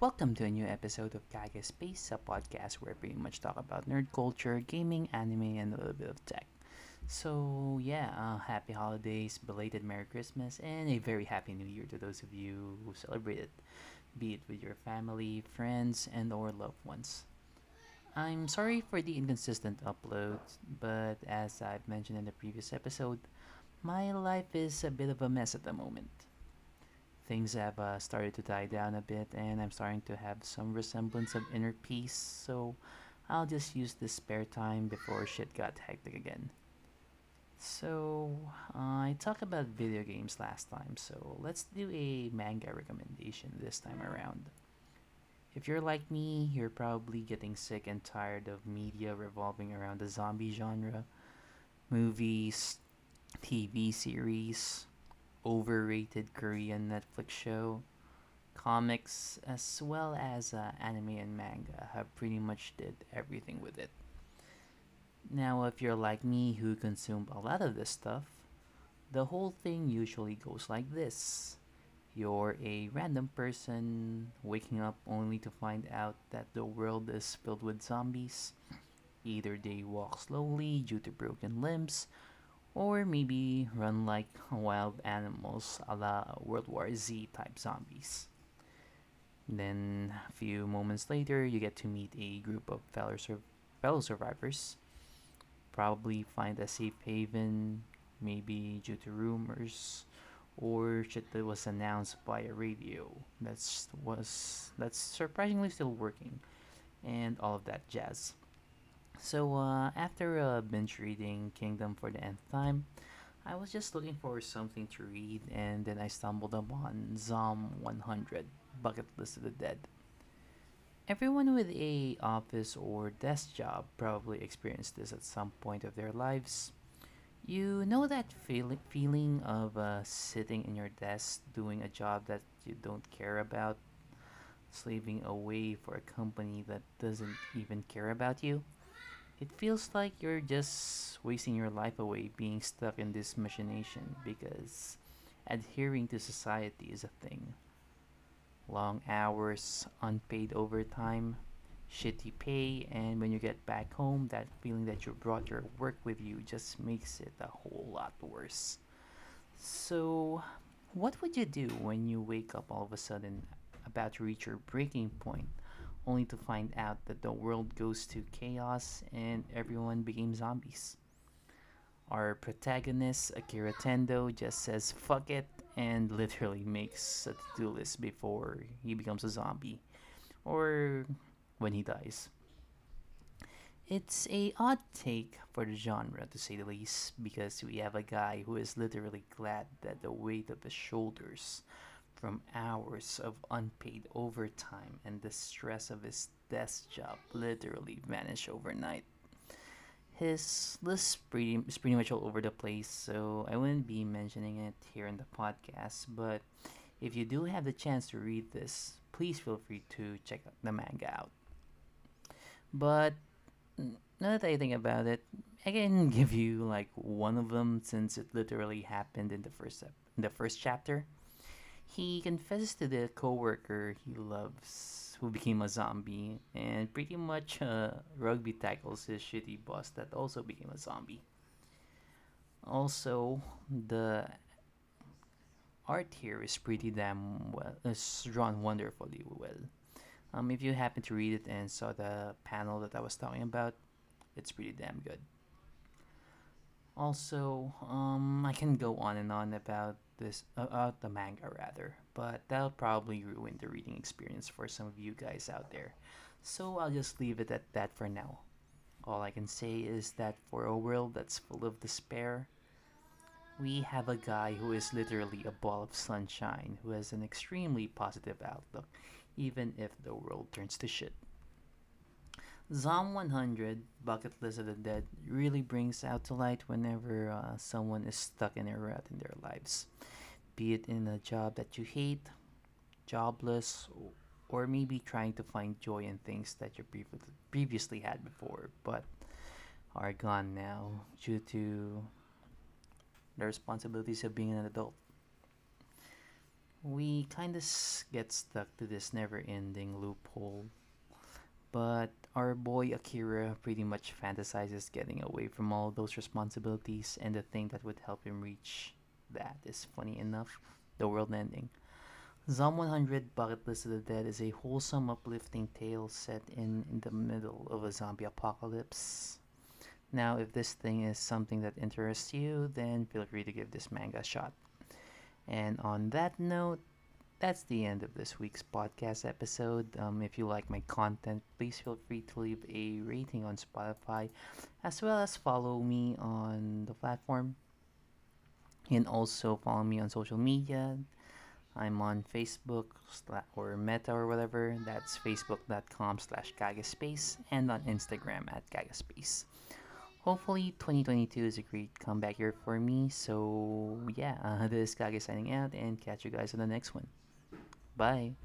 Welcome to a new episode of Kage Space, a podcast where we pretty much talk about nerd culture, gaming, anime, and a little bit of tech. So, yeah, uh, happy holidays, belated Merry Christmas, and a very happy New Year to those of you who celebrate it, be it with your family, friends, and or loved ones. I'm sorry for the inconsistent uploads, but as I've mentioned in the previous episode, my life is a bit of a mess at the moment. Things have uh, started to die down a bit, and I'm starting to have some resemblance of inner peace, so I'll just use this spare time before shit got hectic again. So, uh, I talked about video games last time, so let's do a manga recommendation this time around. If you're like me, you're probably getting sick and tired of media revolving around the zombie genre, movies, TV series, overrated Korean Netflix show, comics, as well as uh, anime and manga have pretty much did everything with it. Now, if you're like me who consumed a lot of this stuff, the whole thing usually goes like this. You're a random person waking up only to find out that the world is filled with zombies. Either they walk slowly due to broken limbs, or maybe run like wild animals a la World War Z type zombies. Then, a few moments later, you get to meet a group of fellow, sur- fellow survivors. Probably find a safe haven, maybe due to rumors or shit that was announced by a radio that's was that's surprisingly still working and all of that jazz. So uh, after uh, binge reading Kingdom for the nth time, I was just looking for something to read, and then I stumbled upon Zom 100 Bucket List of the Dead. Everyone with a office or desk job probably experienced this at some point of their lives. You know that feel- feeling of uh, sitting in your desk doing a job that you don't care about, slaving away for a company that doesn't even care about you? It feels like you're just wasting your life away being stuck in this machination because adhering to society is a thing. Long hours, unpaid overtime, shitty pay, and when you get back home, that feeling that you brought your work with you just makes it a whole lot worse. So, what would you do when you wake up all of a sudden about to reach your breaking point, only to find out that the world goes to chaos and everyone became zombies? Our protagonist, Akira Tendo, just says fuck it and literally makes a to do list before he becomes a zombie or when he dies. It's a odd take for the genre to say the least because we have a guy who is literally glad that the weight of his shoulders from hours of unpaid overtime and the stress of his desk job literally vanish overnight. His list pretty, is pretty much all over the place, so I wouldn't be mentioning it here in the podcast. But if you do have the chance to read this, please feel free to check the manga out. But now that I think about it, I can give you like one of them since it literally happened in the first in the first chapter. He confesses to the coworker he loves who became a zombie and pretty much uh, rugby tackles his shitty boss that also became a zombie. Also, the art here is pretty damn well, it's drawn wonderfully well. Um, if you happen to read it and saw the panel that I was talking about, it's pretty damn good. Also, um, I can go on and on about this, uh, about the manga rather, but that'll probably ruin the reading experience for some of you guys out there. So I'll just leave it at that for now. All I can say is that for a world that's full of despair, we have a guy who is literally a ball of sunshine who has an extremely positive outlook, even if the world turns to shit. Zom 100, Bucket List of the Dead, really brings out to light whenever uh, someone is stuck in a rut in their lives. Be it in a job that you hate, jobless, or maybe trying to find joy in things that you prev- previously had before but are gone now due to the responsibilities of being an adult. We kind of get stuck to this never ending loophole, but our boy Akira pretty much fantasizes getting away from all those responsibilities, and the thing that would help him reach that is funny enough the world ending. Zom 100 Bucket List of the Dead is a wholesome, uplifting tale set in, in the middle of a zombie apocalypse. Now, if this thing is something that interests you, then feel free to give this manga a shot. And on that note, that's the end of this week's podcast episode. Um, if you like my content, please feel free to leave a rating on Spotify as well as follow me on the platform. And also follow me on social media. I'm on Facebook or Meta or whatever. That's facebook.com slash Kagaspace and on Instagram at Kagaspace. Hopefully, 2022 is a great comeback year for me. So, yeah, uh, this is signing out and catch you guys on the next one. Bye.